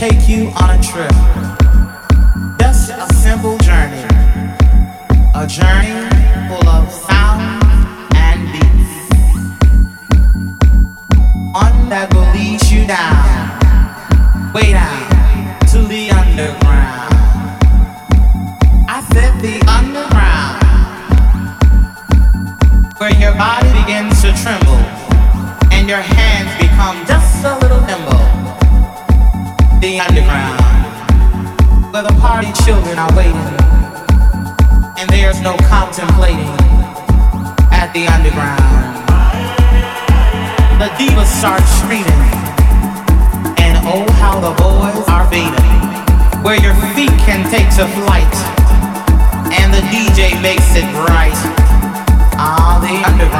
take you on a trip. Just a simple journey. A journey full of sound and beats. One that will lead you down, way down to the underground. I said the underground, where your body begins to tremble and your hands become just a little. The underground, where the party children are waiting, and there's no contemplating at the underground. The divas start screaming, and oh how the boys are beating, where your feet can take to flight, and the DJ makes it right. Ah, the underground.